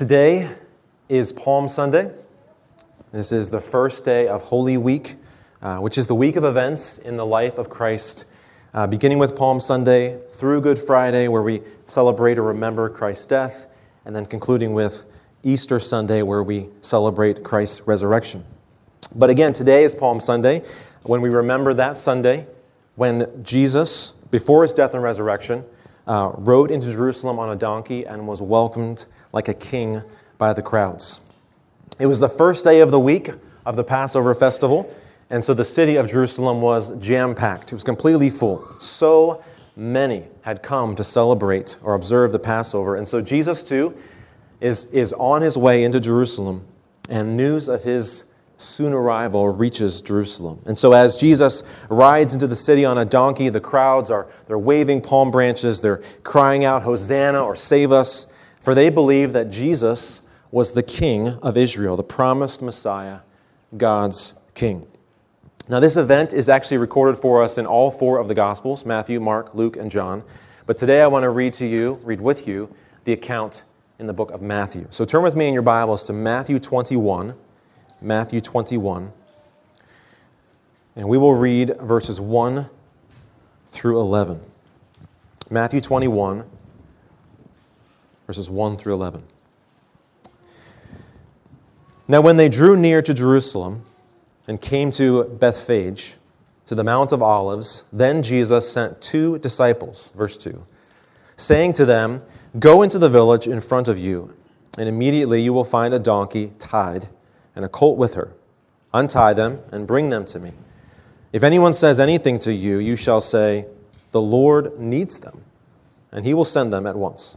Today is Palm Sunday. This is the first day of Holy Week, uh, which is the week of events in the life of Christ, uh, beginning with Palm Sunday through Good Friday, where we celebrate or remember Christ's death, and then concluding with Easter Sunday, where we celebrate Christ's resurrection. But again, today is Palm Sunday, when we remember that Sunday when Jesus, before his death and resurrection, uh, rode into Jerusalem on a donkey and was welcomed like a king by the crowds. It was the first day of the week of the Passover festival, and so the city of Jerusalem was jam packed. It was completely full. So many had come to celebrate or observe the Passover. And so Jesus, too, is, is on his way into Jerusalem, and news of his soon arrival reaches Jerusalem. And so as Jesus rides into the city on a donkey, the crowds are they're waving palm branches, they're crying out hosanna or save us, for they believe that Jesus was the king of Israel, the promised Messiah, God's king. Now this event is actually recorded for us in all four of the gospels, Matthew, Mark, Luke, and John. But today I want to read to you, read with you the account in the book of Matthew. So turn with me in your Bibles to Matthew 21 Matthew 21. And we will read verses 1 through 11. Matthew 21, verses 1 through 11. Now, when they drew near to Jerusalem and came to Bethphage, to the Mount of Olives, then Jesus sent two disciples, verse 2, saying to them, Go into the village in front of you, and immediately you will find a donkey tied and a colt with her. Untie them and bring them to me. If anyone says anything to you, you shall say, The Lord needs them, and he will send them at once.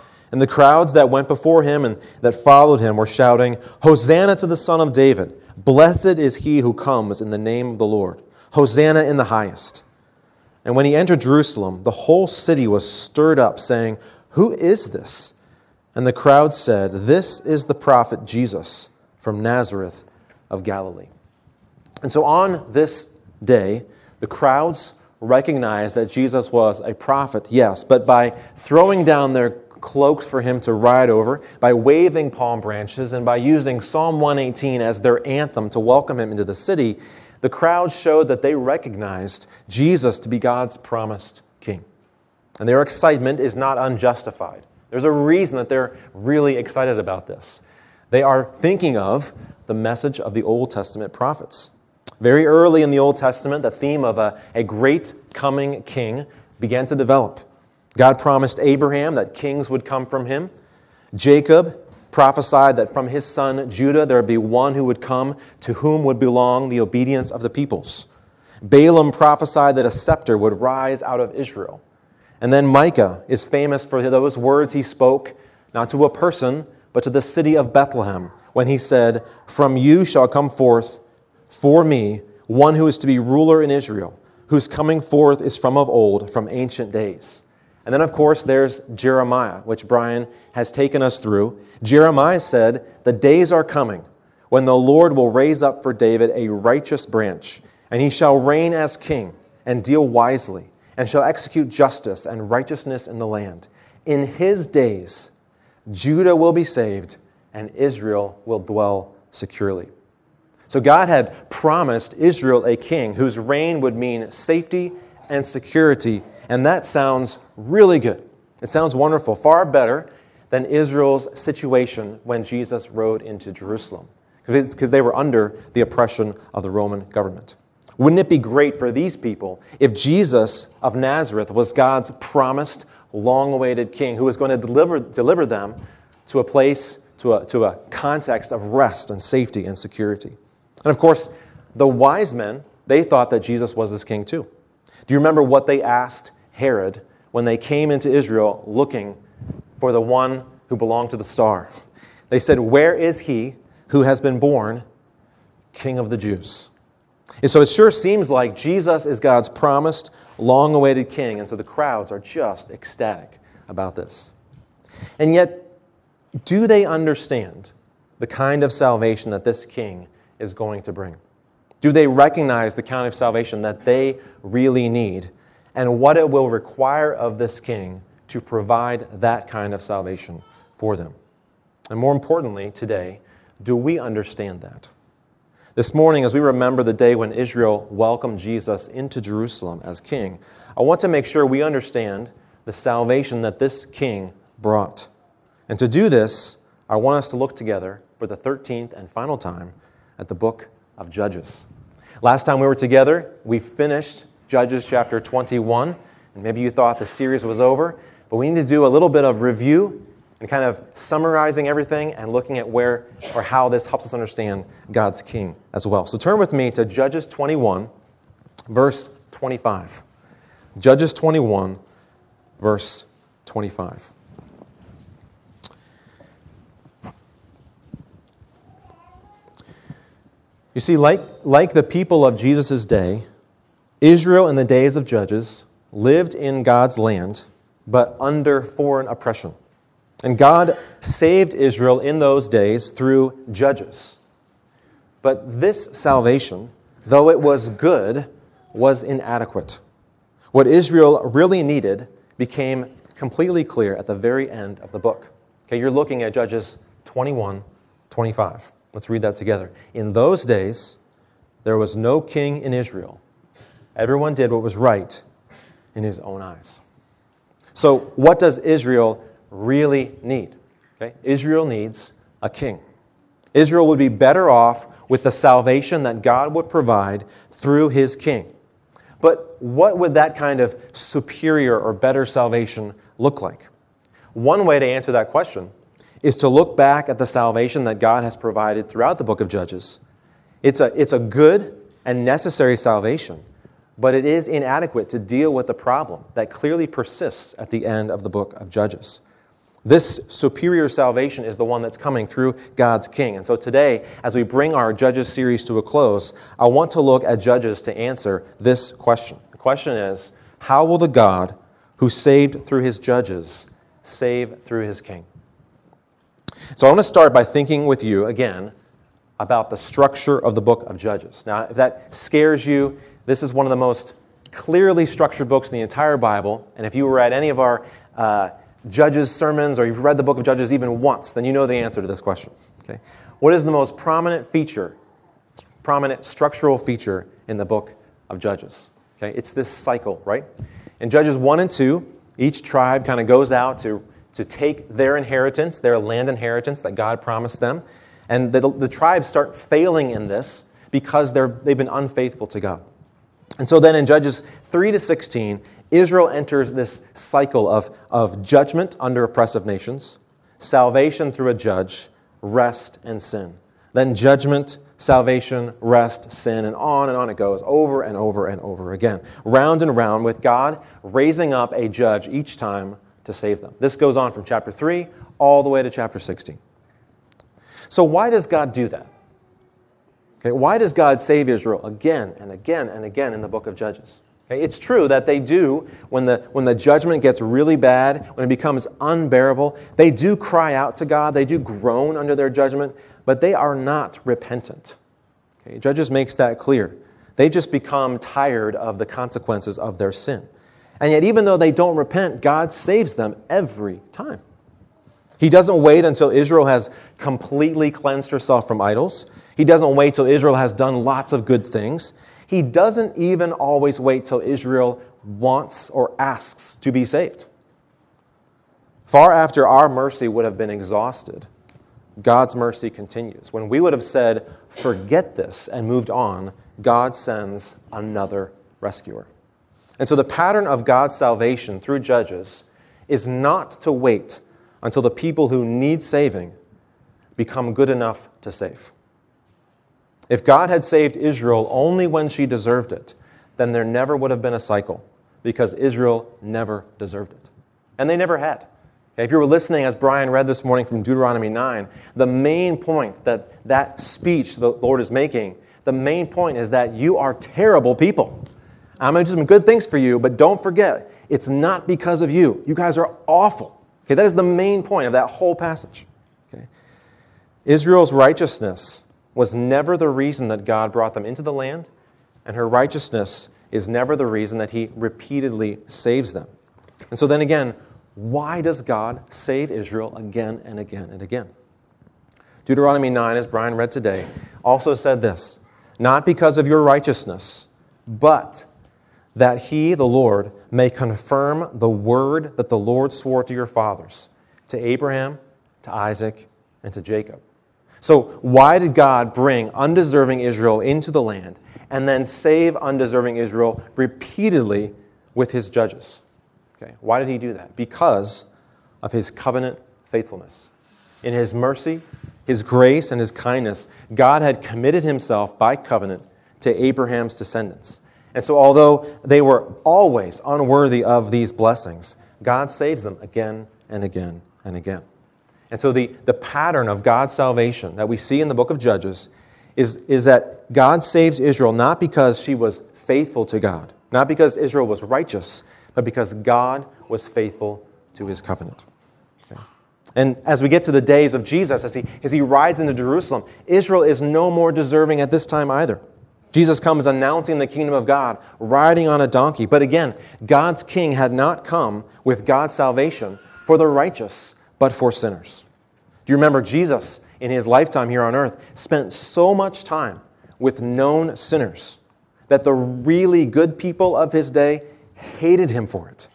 And the crowds that went before him and that followed him were shouting, Hosanna to the Son of David! Blessed is he who comes in the name of the Lord! Hosanna in the highest! And when he entered Jerusalem, the whole city was stirred up, saying, Who is this? And the crowd said, This is the prophet Jesus from Nazareth of Galilee. And so on this day, the crowds recognized that Jesus was a prophet, yes, but by throwing down their cloaks for him to ride over, by waving palm branches, and by using Psalm 118 as their anthem to welcome him into the city, the crowd showed that they recognized Jesus to be God's promised king. And their excitement is not unjustified. There's a reason that they're really excited about this. They are thinking of the message of the Old Testament prophets. Very early in the Old Testament, the theme of a, a great coming king began to develop. God promised Abraham that kings would come from him. Jacob prophesied that from his son Judah there would be one who would come to whom would belong the obedience of the peoples. Balaam prophesied that a scepter would rise out of Israel. And then Micah is famous for those words he spoke, not to a person, but to the city of Bethlehem, when he said, From you shall come forth for me one who is to be ruler in Israel, whose coming forth is from of old, from ancient days. And then, of course, there's Jeremiah, which Brian has taken us through. Jeremiah said, The days are coming when the Lord will raise up for David a righteous branch, and he shall reign as king and deal wisely, and shall execute justice and righteousness in the land. In his days, Judah will be saved, and Israel will dwell securely. So God had promised Israel a king whose reign would mean safety and security, and that sounds really good. It sounds wonderful, far better than Israel's situation when Jesus rode into Jerusalem, because they were under the oppression of the Roman government. Wouldn't it be great for these people if Jesus of Nazareth was God's promised long awaited king who was going to deliver, deliver them to a place, to a, to a context of rest and safety and security. And of course, the wise men, they thought that Jesus was this king too. Do you remember what they asked Herod when they came into Israel looking for the one who belonged to the star? They said, Where is he who has been born King of the Jews? And so it sure seems like Jesus is God's promised, long awaited king. And so the crowds are just ecstatic about this. And yet, do they understand the kind of salvation that this king is going to bring? Do they recognize the kind of salvation that they really need and what it will require of this king to provide that kind of salvation for them? And more importantly, today, do we understand that? This morning, as we remember the day when Israel welcomed Jesus into Jerusalem as king, I want to make sure we understand the salvation that this king brought. And to do this, I want us to look together for the 13th and final time at the book of Judges. Last time we were together, we finished Judges chapter 21, and maybe you thought the series was over, but we need to do a little bit of review and kind of summarizing everything and looking at where or how this helps us understand God's king as well. So turn with me to Judges 21, verse 25. Judges 21, verse 25. You see, like, like the people of Jesus' day, Israel in the days of Judges lived in God's land, but under foreign oppression. And God saved Israel in those days through judges. But this salvation, though it was good, was inadequate. What Israel really needed became completely clear at the very end of the book. Okay, you're looking at Judges 21, 25. Let's read that together. In those days, there was no king in Israel. Everyone did what was right in his own eyes. So, what does Israel really need. Okay? Israel needs a king. Israel would be better off with the salvation that God would provide through his king. But what would that kind of superior or better salvation look like? One way to answer that question is to look back at the salvation that God has provided throughout the book of Judges. It's a, it's a good and necessary salvation, but it is inadequate to deal with the problem that clearly persists at the end of the book of Judges. This superior salvation is the one that's coming through God's King. And so today, as we bring our Judges series to a close, I want to look at Judges to answer this question. The question is How will the God who saved through his judges save through his King? So I want to start by thinking with you again about the structure of the book of Judges. Now, if that scares you, this is one of the most clearly structured books in the entire Bible. And if you were at any of our uh, Judges sermons or you've read the book of Judges even once, then you know the answer to this question. Okay? What is the most prominent feature, prominent structural feature in the book of Judges? Okay? It's this cycle, right? In Judges 1 and 2, each tribe kind of goes out to, to take their inheritance, their land inheritance that God promised them. And the, the tribes start failing in this because they're, they've been unfaithful to God. And so then in Judges 3 to 16, Israel enters this cycle of, of judgment under oppressive nations, salvation through a judge, rest and sin. Then judgment, salvation, rest, sin, and on and on it goes, over and over and over again. Round and round, with God raising up a judge each time to save them. This goes on from chapter 3 all the way to chapter 16. So, why does God do that? Okay, why does God save Israel again and again and again in the book of Judges? Okay, it's true that they do, when the, when the judgment gets really bad, when it becomes unbearable, they do cry out to God, they do groan under their judgment, but they are not repentant. Okay, Judges makes that clear. They just become tired of the consequences of their sin. And yet, even though they don't repent, God saves them every time. He doesn't wait until Israel has completely cleansed herself from idols. He doesn't wait till Israel has done lots of good things. He doesn't even always wait till Israel wants or asks to be saved. Far after our mercy would have been exhausted, God's mercy continues. When we would have said, forget this, and moved on, God sends another rescuer. And so the pattern of God's salvation through judges is not to wait until the people who need saving become good enough to save. If God had saved Israel only when she deserved it, then there never would have been a cycle because Israel never deserved it. And they never had. If you were listening as Brian read this morning from Deuteronomy 9, the main point that that speech the Lord is making, the main point is that you are terrible people. I'm going to do some good things for you, but don't forget, it's not because of you. You guys are awful. Okay, that is the main point of that whole passage. Okay? Israel's righteousness was never the reason that God brought them into the land, and her righteousness is never the reason that he repeatedly saves them. And so then again, why does God save Israel again and again and again? Deuteronomy 9, as Brian read today, also said this Not because of your righteousness, but that he, the Lord, may confirm the word that the Lord swore to your fathers, to Abraham, to Isaac, and to Jacob. So, why did God bring undeserving Israel into the land and then save undeserving Israel repeatedly with his judges? Okay, why did he do that? Because of his covenant faithfulness. In his mercy, his grace, and his kindness, God had committed himself by covenant to Abraham's descendants. And so, although they were always unworthy of these blessings, God saves them again and again and again. And so, the, the pattern of God's salvation that we see in the book of Judges is, is that God saves Israel not because she was faithful to God, not because Israel was righteous, but because God was faithful to his covenant. And as we get to the days of Jesus, as he, as he rides into Jerusalem, Israel is no more deserving at this time either. Jesus comes announcing the kingdom of God, riding on a donkey. But again, God's king had not come with God's salvation for the righteous, but for sinners. Do you remember Jesus in his lifetime here on earth spent so much time with known sinners that the really good people of his day hated him for it?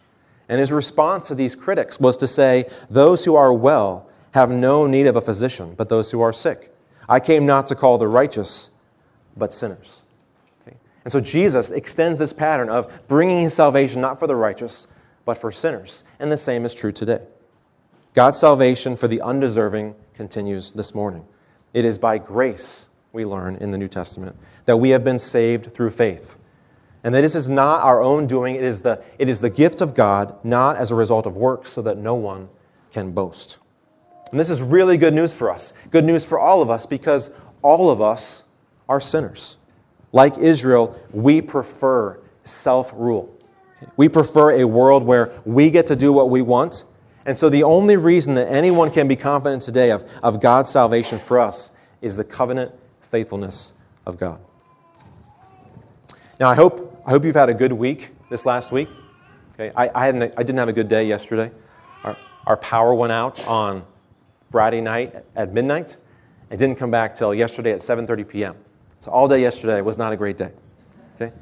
And his response to these critics was to say, Those who are well have no need of a physician, but those who are sick. I came not to call the righteous, but sinners. And so Jesus extends this pattern of bringing his salvation not for the righteous, but for sinners. And the same is true today. God's salvation for the undeserving continues this morning. It is by grace, we learn in the New Testament, that we have been saved through faith. And that this is not our own doing, it is, the, it is the gift of God, not as a result of works, so that no one can boast. And this is really good news for us. Good news for all of us because all of us are sinners. Like Israel, we prefer self rule. We prefer a world where we get to do what we want. And so the only reason that anyone can be confident today of, of God's salvation for us is the covenant faithfulness of God. Now, I hope, I hope you've had a good week this last week. Okay, I, I, hadn't, I didn't have a good day yesterday. Our, our power went out on Friday night at midnight. It didn't come back till yesterday at 7.30 p.m. So all day yesterday was not a great day. Okay?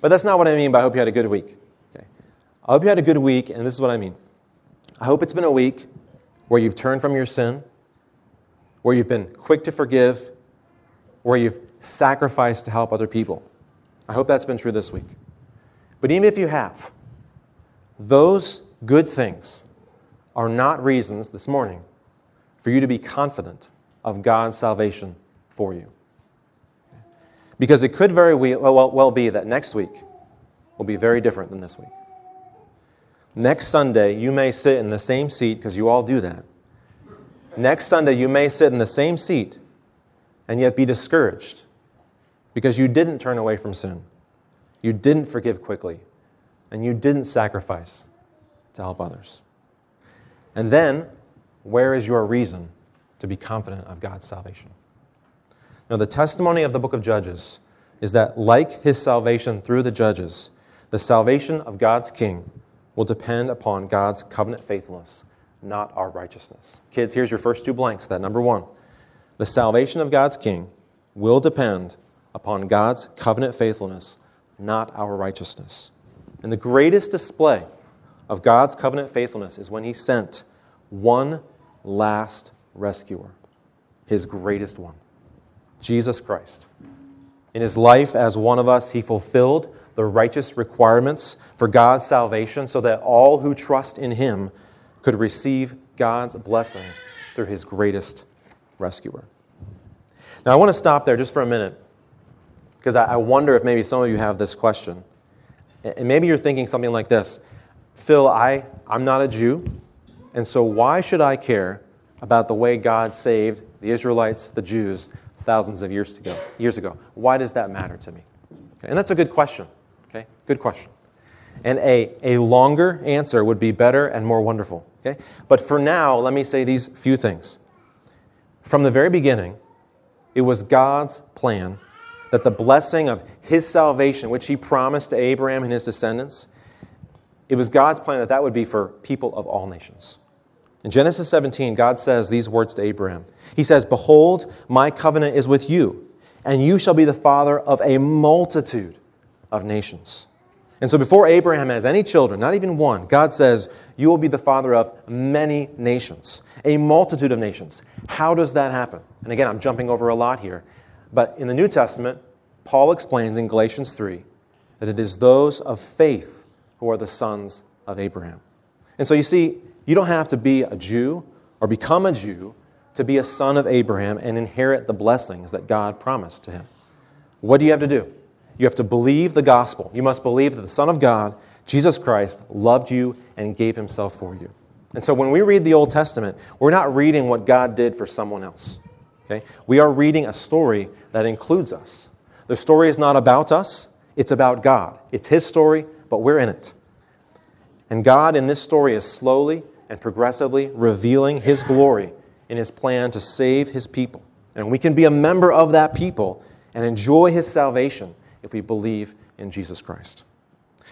But that's not what I mean by I hope you had a good week. Okay? I hope you had a good week, and this is what I mean. I hope it's been a week where you've turned from your sin, where you've been quick to forgive, where you've sacrificed to help other people. I hope that's been true this week. But even if you have, those good things are not reasons this morning for you to be confident of God's salvation for you. Because it could very well, be that next week will be very different than this week. Next Sunday, you may sit in the same seat, because you all do that. Next Sunday, you may sit in the same seat and yet be discouraged because you didn't turn away from sin. You didn't forgive quickly, and you didn't sacrifice to help others. And then, where is your reason to be confident of God's salvation? Now, the testimony of the book of Judges is that, like his salvation through the judges, the salvation of God's king will depend upon God's covenant faithfulness, not our righteousness. Kids, here's your first two blanks. That number one, the salvation of God's king will depend upon God's covenant faithfulness, not our righteousness. And the greatest display of God's covenant faithfulness is when he sent one last rescuer, his greatest one. Jesus Christ. In his life as one of us, he fulfilled the righteous requirements for God's salvation so that all who trust in him could receive God's blessing through his greatest rescuer. Now, I want to stop there just for a minute because I wonder if maybe some of you have this question. And maybe you're thinking something like this Phil, I, I'm not a Jew, And so, why should I care about the way God saved the Israelites, the Jews, thousands of years ago? Years ago? Why does that matter to me? Okay, and that's a good question. Okay, good question. And a, a longer answer would be better and more wonderful. Okay? But for now, let me say these few things. From the very beginning, it was God's plan that the blessing of his salvation, which he promised to Abraham and his descendants, it was God's plan that that would be for people of all nations. In Genesis 17, God says these words to Abraham He says, Behold, my covenant is with you, and you shall be the father of a multitude of nations. And so, before Abraham has any children, not even one, God says, You will be the father of many nations, a multitude of nations. How does that happen? And again, I'm jumping over a lot here. But in the New Testament, Paul explains in Galatians 3 that it is those of faith who are the sons of Abraham. And so, you see, you don't have to be a Jew or become a Jew to be a son of Abraham and inherit the blessings that God promised to him. What do you have to do? You have to believe the gospel. You must believe that the Son of God, Jesus Christ, loved you and gave himself for you. And so when we read the Old Testament, we're not reading what God did for someone else. Okay? We are reading a story that includes us. The story is not about us, it's about God. It's His story, but we're in it. And God in this story is slowly and progressively revealing His glory in His plan to save His people. And we can be a member of that people and enjoy His salvation if we believe in Jesus Christ.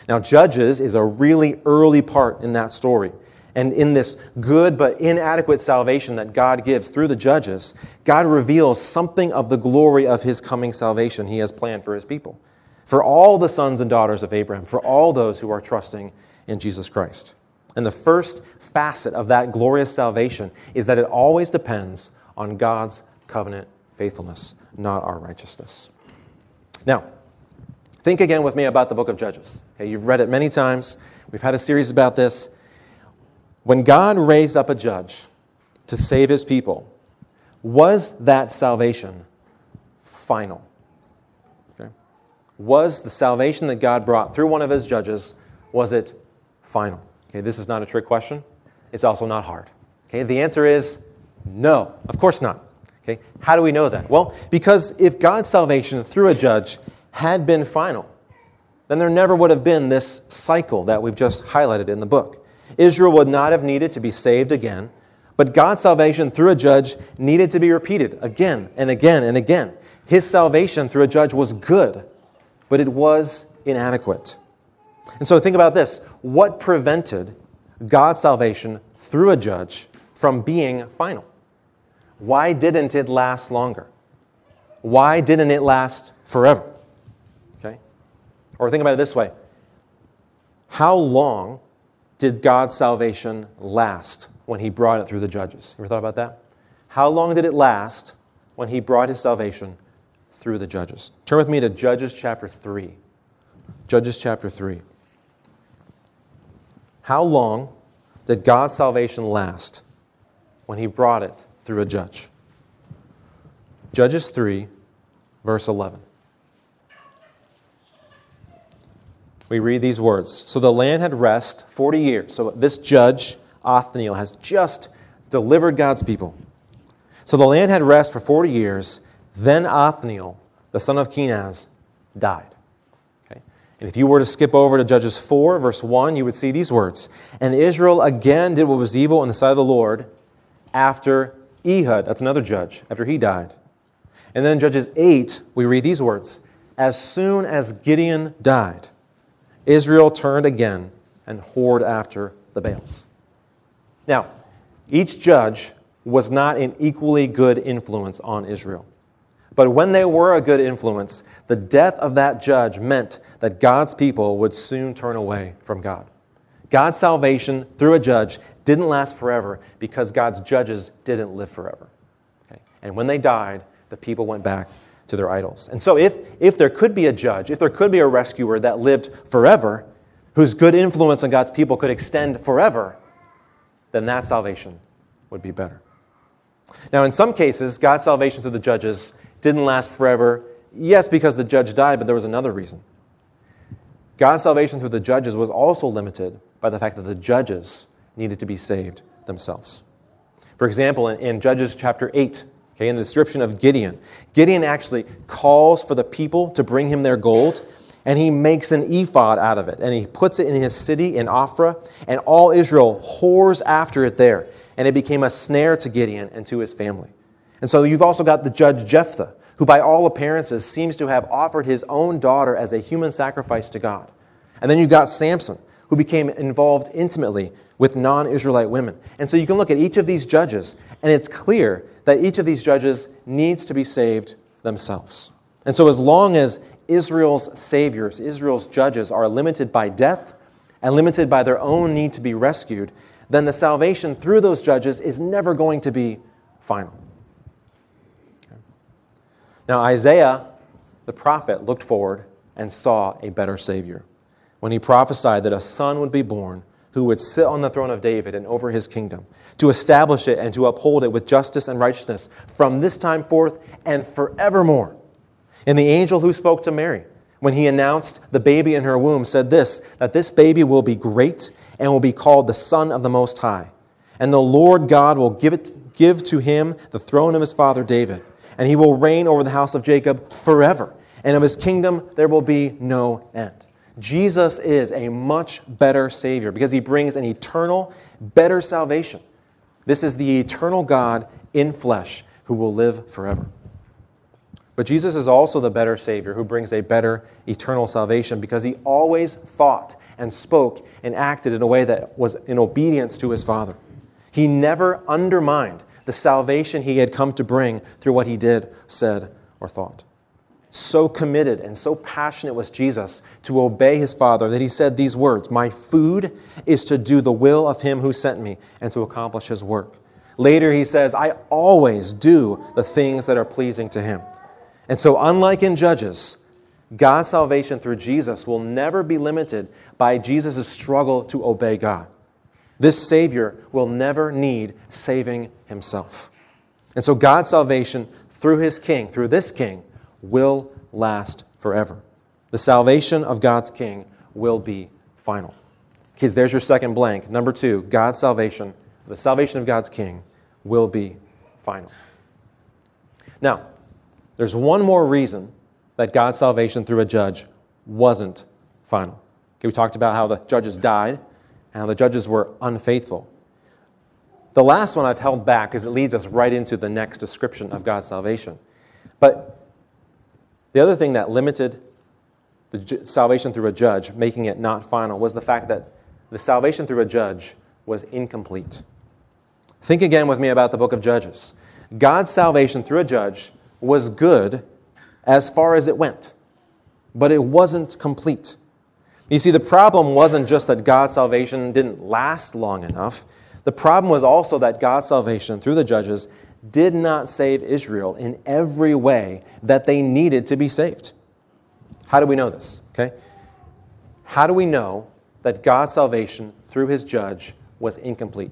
Now, Judges is a really early part in that story. And in this good but inadequate salvation that God gives through the judges, God reveals something of the glory of his coming salvation he has planned for his people. For all the sons and daughters of Abraham, for all those who are trusting in Jesus Christ. And the first facet of that glorious salvation is that it always depends on God's covenant faithfulness, not our righteousness. Now, Think again with me about the book of Judges. Okay, you've read it many times. We've had a series about this. When God raised up a judge to save his people, was that salvation final? Okay. Was the salvation that God brought through one of his judges, was it final? Okay, this is not a trick question. It's also not hard. Okay, the answer is no, of course not. Okay, how do we know that? Well, because if God's salvation through a judge had been final, then there never would have been this cycle that we've just highlighted in the book. Israel would not have needed to be saved again, but God's salvation through a judge needed to be repeated again and again and again. His salvation through a judge was good, but it was inadequate. And so think about this what prevented God's salvation through a judge from being final? Why didn't it last longer? Why didn't it last forever? Or think about it this way How long did God's salvation last when He brought it through the judges? Ever thought about that? How long did it last when He brought His salvation through the judges? Turn with me to Judges chapter 3. Judges chapter 3. How long did God's salvation last when He brought it through a judge? Judges 3, verse 11. We read these words So the land had rest 40 years. So this judge, Othniel, has just delivered God's people. So the land had rest for 40 years. Then Othniel, the son of Kenaz, died. Okay? And if you were to skip over to Judges 4, verse 1, you would see these words And Israel again did what was evil in the sight of the Lord after Ehud, that's another judge, after he died. And then in Judges 8, we read these words As soon as Gideon died, Israel turned again and whored after the Baals. Now, each judge was not an equally good influence on Israel. But when they were a good influence, the death of that judge meant that God's people would soon turn away from God. God's salvation through a judge didn't last forever because God's judges didn't live forever. Okay? And when they died, the people went back to their idols. And so, if, if there could be a judge, if there could be a rescuer that lived forever, whose good influence on God's people could extend forever, then that salvation would be better. Now, in some cases, God's salvation through the judges didn't last forever. Yes, because the judge died, but there was another reason. God's salvation through the judges was also limited by the fact that the judges needed to be saved themselves. For example, in, in Judges chapter 8, okay, in the description of Gideon, Gideon actually calls for the people to bring him their gold, and he makes an ephod out of it, and he puts it in his city in Ophrah, and all Israel whores after it there, and it became a snare to Gideon and to his family. And so you've also got the judge Jephthah, who by all appearances seems to have offered his own daughter as a human sacrifice to God. And then you've got Samson, who became involved intimately with non Israelite women. And so you can look at each of these judges, and it's clear that each of these judges needs to be saved themselves. And so, as long as Israel's saviors, Israel's judges, are limited by death and limited by their own need to be rescued, then the salvation through those judges is never going to be final. Now, Isaiah, the prophet, looked forward and saw a better Savior when he prophesied that a son would be born who would sit on the throne of David and over his kingdom, to establish it and to uphold it with justice and righteousness from this time forth and forevermore. And the angel who spoke to Mary, when he announced the baby in her womb, said this that this baby will be great and will be called the Son of the Most High. And the Lord God will give, it, give to him the throne of his father David, and he will reign over the house of Jacob forever, and of his kingdom there will be no end. Jesus is a much better Savior because he brings an eternal, better salvation. This is the eternal God in flesh who will live forever. But Jesus is also the better Savior who brings a better eternal salvation because he always thought and spoke and acted in a way that was in obedience to his Father. He never undermined the salvation he had come to bring through what he did, said, or thought so committed and so passionate was Jesus to obey his Father that he said these words My food is to do the will of him who sent me and to accomplish his work. Later, he says, I always do the things that are pleasing to him. And so, unlike in Judges, God's salvation through Jesus will never be limited by Jesus' struggle to obey God. This Savior will never need saving himself. And so, God's salvation through his King, through this King, will last forever. The salvation of God's King will be final. Kids, there's your second blank. Number two, God's salvation, the salvation of God's King, will be final. Now, there's one more reason that God's salvation through a judge wasn't final. Okay, we talked about how the judges died and how the judges were unfaithful. The last one I've held back because it leads us right into the next description of God's salvation. But the other thing that limited the salvation through a judge, making it not final, was the fact that the salvation through a judge was incomplete. Think again with me about the book of Judges. God's salvation through a judge was good as far as it went, but it wasn't complete. You see, the problem wasn't just that God's salvation didn't last long enough. The problem was also that God's salvation through the judges did not save Israel in every way that they needed to be saved. How do we know this? Okay? How do we know that God's salvation through his judge was incomplete?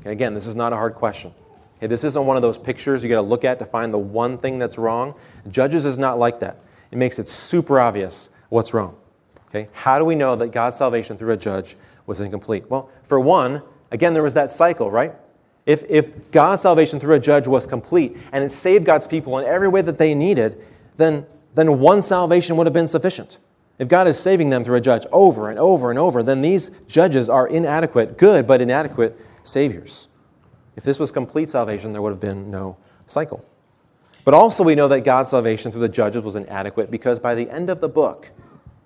Okay, again, this is not a hard question. Okay, this isn't one of those pictures you got to look at to find the one thing that's wrong. Judges is not like that. It makes it super obvious what's wrong. Okay? How do we know that God's salvation through a judge was incomplete? Well, for one, again, there was that cycle, right? If, if God's salvation through a judge was complete and it saved God's people in every way that they needed, then, then one salvation would have been sufficient. If God is saving them through a judge over and over and over, then these judges are inadequate, good but inadequate saviors. If this was complete salvation, there would have been no cycle. But also, we know that God's salvation through the judges was inadequate because by the end of the book,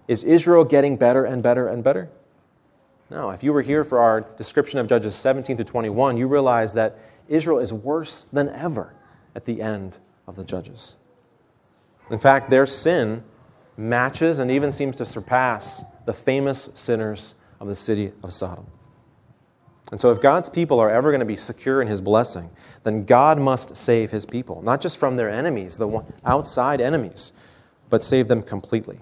is Israel getting better and better and better? No, if you were here for our description of Judges 17 to 21, you realize that Israel is worse than ever at the end of the Judges. In fact, their sin matches and even seems to surpass the famous sinners of the city of Sodom. And so, if God's people are ever going to be secure in his blessing, then God must save his people, not just from their enemies, the outside enemies, but save them completely.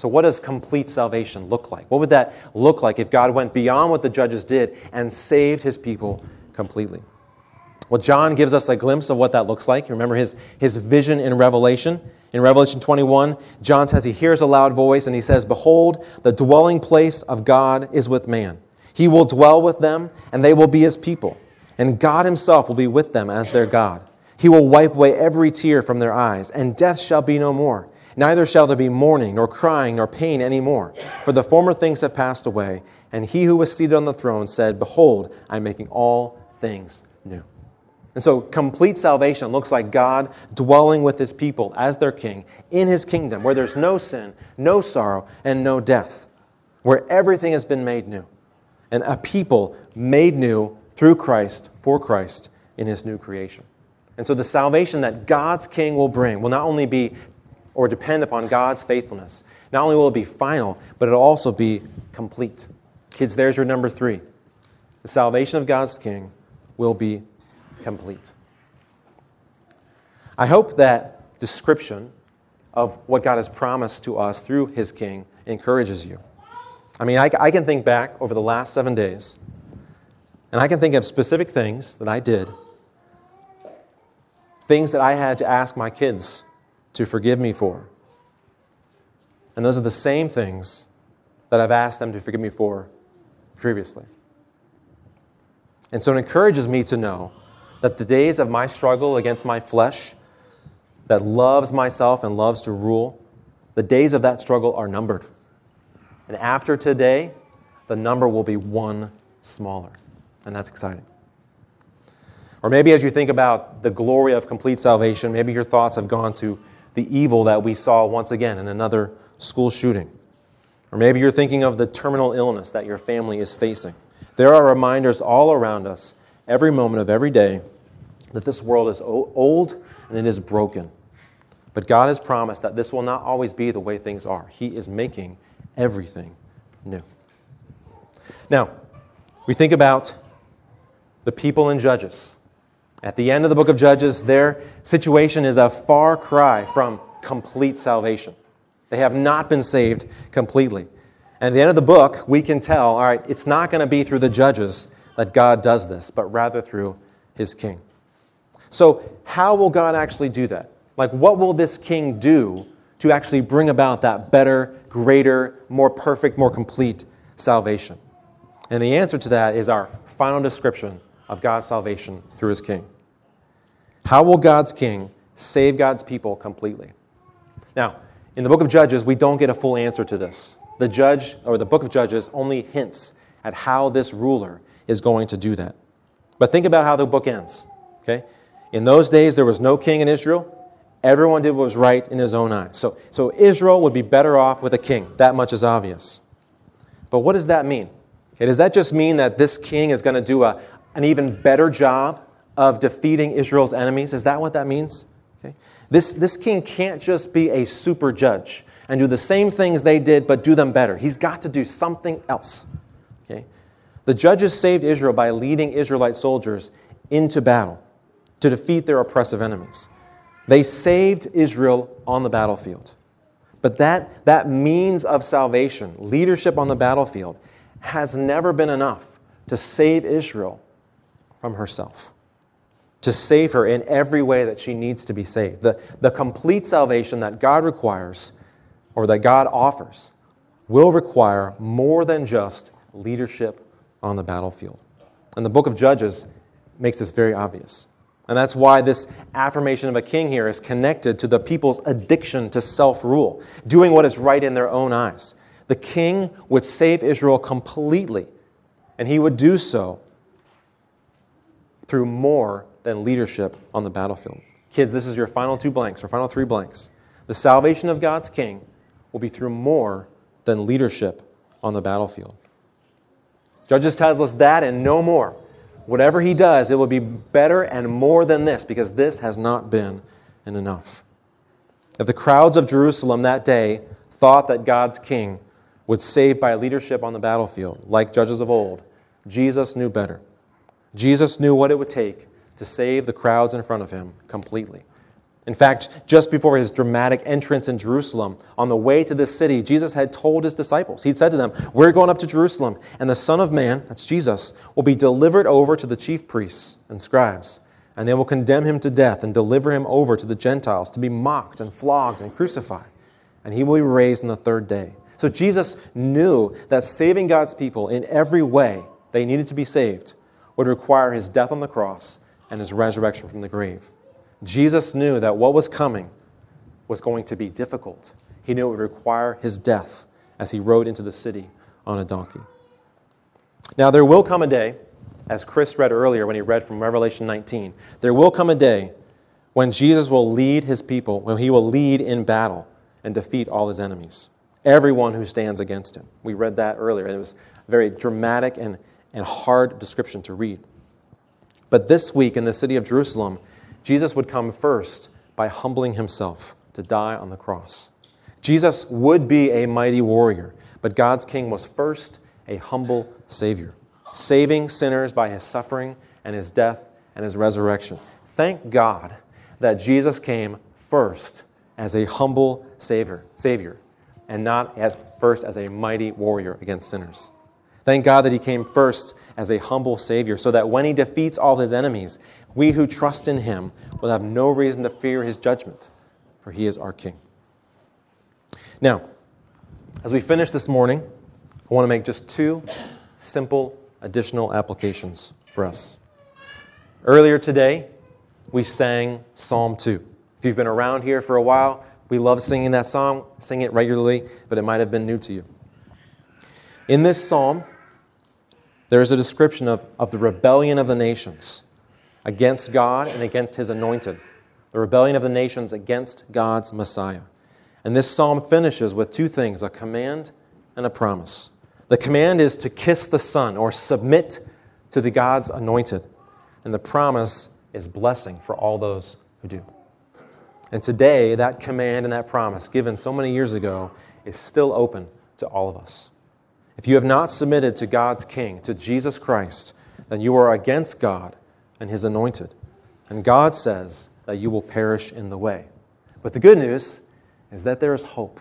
So, what does complete salvation look like? What would that look like if God went beyond what the judges did and saved his people completely? Well, John gives us a glimpse of what that looks like. Remember his, his vision in Revelation? In Revelation 21, John says he hears a loud voice and he says, Behold, the dwelling place of God is with man. He will dwell with them, and they will be his people. And God himself will be with them as their God. He will wipe away every tear from their eyes, and death shall be no more. Neither shall there be mourning, nor crying, nor pain any more, for the former things have passed away. And he who was seated on the throne said, Behold, I am making all things new. And so, complete salvation looks like God dwelling with his people as their king in his kingdom, where there's no sin, no sorrow, and no death, where everything has been made new and a people made new through Christ, for Christ, in his new creation. And so the salvation that God's King will bring will not only be or depend upon God's faithfulness, not only will it be final, but it'll also be complete. Kids, there's your number three. The salvation of God's King will be complete. I hope that description of what God has promised to us through his King encourages you. I mean, I, I can think back over the last seven days, and I can think of specific things that I did, things that I had to ask my kids to forgive me for. And those are the same things that I've asked them to forgive me for previously. And so it encourages me to know that the days of my struggle against my flesh, that loves myself and loves to rule, the days of that struggle are numbered. And after today, the number will be one smaller. And that's exciting. Or maybe as you think about the glory of complete salvation, maybe your thoughts have gone to the evil that we saw once again in another school shooting. Or maybe you're thinking of the terminal illness that your family is facing. There are reminders all around us, every moment of every day, that this world is old and it is broken. But God has promised that this will not always be the way things are. He is making everything new. Now, we think about the people in Judges. At the end of the book of Judges, their situation is a far cry from complete salvation. They have not been saved completely. And at the end of the book, we can tell all right, it's not going to be through the judges that God does this, but rather through his king. So, how will God actually do that? Like, what will this king do to actually bring about that better, greater, more perfect, more complete salvation? And the answer to that is our final description of God's salvation through his king. How will God's king save God's people completely? Now, in the book of Judges, we don't get a full answer to this. The judge or the book of Judges only hints at how this ruler is going to do that. But think about how the book ends. Okay? In those days, there was no king in Israel. Everyone did what was right in his own eyes. So, so Israel would be better off with a king. That much is obvious. But what does that mean? Okay, does that just mean that this king is going to do a, an even better job of defeating Israel's enemies? Is that what that means? Okay. This, this king can't just be a super judge and do the same things they did, but do them better. He's got to do something else. Okay? The judges saved Israel by leading Israelite soldiers into battle to defeat their oppressive enemies. They saved Israel on the battlefield. But that, that means of salvation, leadership on the battlefield, has never been enough to save Israel from herself, to save her in every way that she needs to be saved. The, the complete salvation that God requires or that God offers will require more than just leadership on the battlefield. And the book of Judges makes this very obvious. And that's why this affirmation of a king here is connected to the people's addiction to self rule, doing what is right in their own eyes. The king would save Israel completely, and he would do so through more than leadership on the battlefield. Kids, this is your final two blanks, or final three blanks. The salvation of God's king will be through more than leadership on the battlefield. Judges tells us that and no more. Whatever he does, it will be better and more than this because this has not been enough. If the crowds of Jerusalem that day thought that God's king would save by leadership on the battlefield, like judges of old, Jesus knew better. Jesus knew what it would take to save the crowds in front of him completely. In fact, just before his dramatic entrance in Jerusalem, on the way to this city, Jesus had told his disciples, He'd said to them, We're going up to Jerusalem, and the Son of Man, that's Jesus, will be delivered over to the chief priests and scribes, and they will condemn him to death and deliver him over to the Gentiles to be mocked and flogged and crucified, and he will be raised on the third day. So Jesus knew that saving God's people in every way they needed to be saved would require his death on the cross and his resurrection from the grave. Jesus knew that what was coming was going to be difficult. He knew it would require his death as he rode into the city on a donkey. Now, there will come a day, as Chris read earlier when he read from Revelation 19, there will come a day when Jesus will lead his people, when he will lead in battle and defeat all his enemies, everyone who stands against him. We read that earlier. It was very dramatic and, and hard description to read. But this week in the city of Jerusalem, Jesus would come first by humbling himself to die on the cross. Jesus would be a mighty warrior, but God's king was first a humble Savior, saving sinners by his suffering and his death and his resurrection. Thank God that Jesus came first as a humble savior, savior and not as first as a mighty warrior against sinners. Thank God that he came first as a humble savior so that when he defeats all his enemies, we who trust in him will have no reason to fear his judgment, for he is our king. Now, as we finish this morning, I want to make just two simple additional applications for us. Earlier today, we sang Psalm 2. If you've been around here for a while, we love singing that song, sing it regularly, but it might have been new to you. In this psalm, there is a description of, of the rebellion of the nations against God and against his anointed, the rebellion of the nations against God's Messiah. And this psalm finishes with two things a command and a promise. The command is to kiss the Son or submit to the God's anointed. And the promise is blessing for all those who do. And today, that command and that promise given so many years ago is still open to all of us. If you have not submitted to God's King, to Jesus Christ, then you are against God and His anointed. And God says that you will perish in the way. But the good news is that there is hope.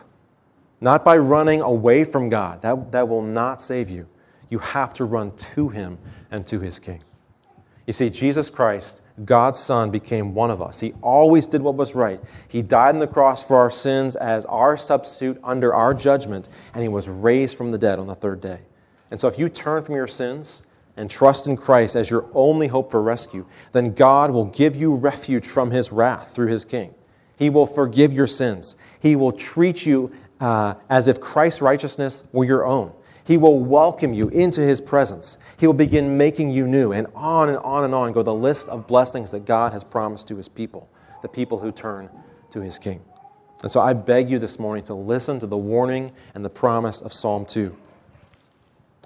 Not by running away from God, that, that will not save you. You have to run to Him and to His King. You see, Jesus Christ, God's Son, became one of us. He always did what was right. He died on the cross for our sins as our substitute under our judgment, and He was raised from the dead on the third day. And so, if you turn from your sins and trust in Christ as your only hope for rescue, then God will give you refuge from His wrath through His King. He will forgive your sins. He will treat you uh, as if Christ's righteousness were your own. He will welcome you into His presence. He will begin making you new, and on and on and on go the list of blessings that God has promised to His people, the people who turn to His King. And so I beg you this morning to listen to the warning and the promise of Psalm 2.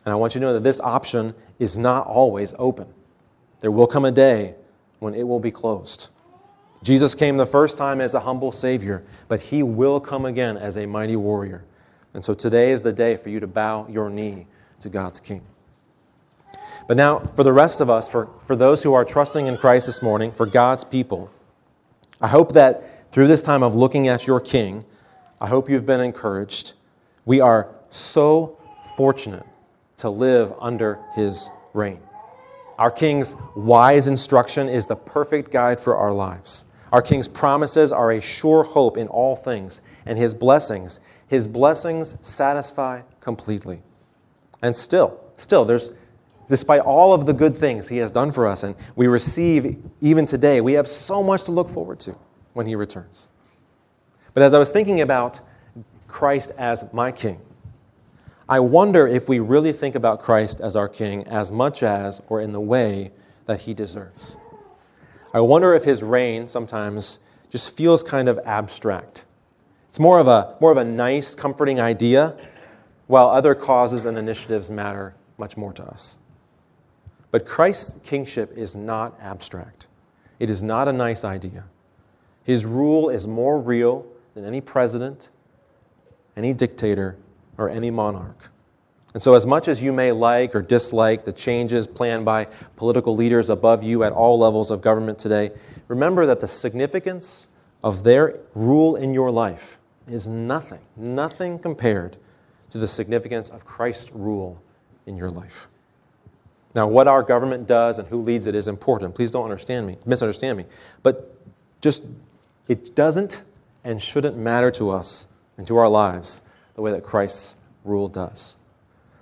And I want you to know that this option is not always open. There will come a day when it will be closed. Jesus came the first time as a humble Savior, but He will come again as a mighty warrior. And so today is the day for you to bow your knee to God's King. But now, for the rest of us, for, for those who are trusting in Christ this morning, for God's people, I hope that through this time of looking at your King, I hope you've been encouraged. We are so fortunate to live under his reign. Our King's wise instruction is the perfect guide for our lives. Our King's promises are a sure hope in all things, and his blessings his blessings satisfy completely. And still, still, there's, despite all of the good things He has done for us and we receive even today, we have so much to look forward to when He returns. But as I was thinking about Christ as my King, I wonder if we really think about Christ as our King as much as or in the way that He deserves. I wonder if His reign sometimes just feels kind of abstract it's more of a, more of a nice, comforting idea, while other causes and initiatives matter much more to us. But Christ's kingship is not abstract, it is not a nice idea. His rule is more real than any president, any dictator, or any monarch. And so, as much as you may like or dislike the changes planned by political leaders above you at all levels of government today, remember that the significance of their rule in your life is nothing, nothing compared to the significance of Christ's rule in your life. Now, what our government does and who leads it is important. Please don't understand me, misunderstand me. But just, it doesn't and shouldn't matter to us and to our lives the way that Christ's rule does.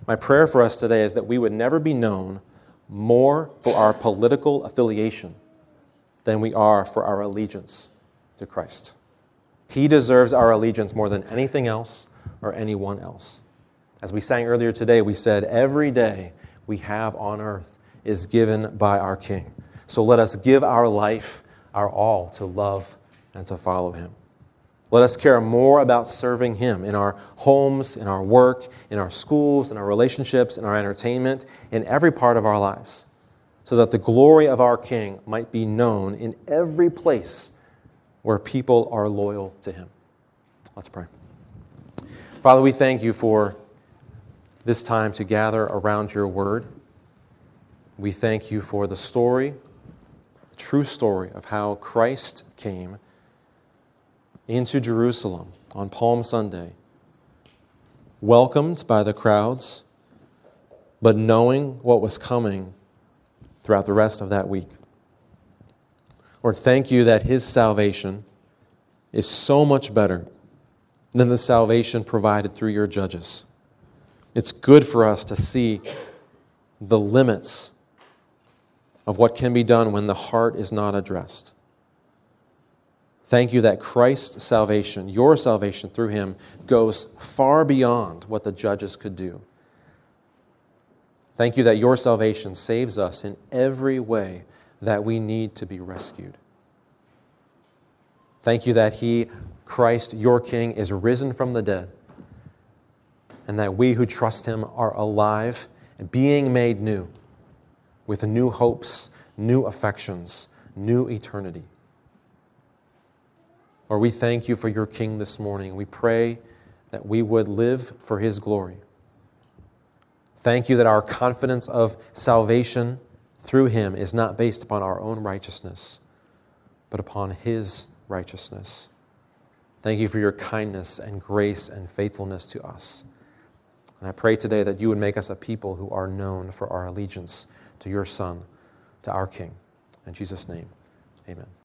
My prayer for us today is that we would never be known more for our political affiliation than we are for our allegiance to Christ. He deserves our allegiance more than anything else or anyone else. As we sang earlier today, we said, Every day we have on earth is given by our King. So let us give our life, our all, to love and to follow him. Let us care more about serving Him in our homes, in our work, in our schools, in our relationships, in our entertainment, in every part of our lives, so that the glory of our King might be known in every place where people are loyal to Him. Let's pray. Father, we thank you for this time to gather around your word. We thank you for the story, the true story of how Christ came into Jerusalem on Palm Sunday, welcomed by the crowds, but knowing what was coming throughout the rest of that week. Lord, thank you that his salvation is so much better than the salvation provided through your judges. It's good for us to see the limits of what can be done when the heart is not addressed. Thank you that Christ's salvation, your salvation through him, goes far beyond what the judges could do. Thank you that your salvation saves us in every way that we need to be rescued. Thank you that he, Christ, your King, is risen from the dead, and that we who trust him are alive and being made new with new hopes, new affections, new eternity. Lord, we thank you for your King this morning. We pray that we would live for his glory. Thank you that our confidence of salvation through him is not based upon our own righteousness, but upon his righteousness. Thank you for your kindness and grace and faithfulness to us. And I pray today that you would make us a people who are known for our allegiance to your Son, to our King. In Jesus' name, amen.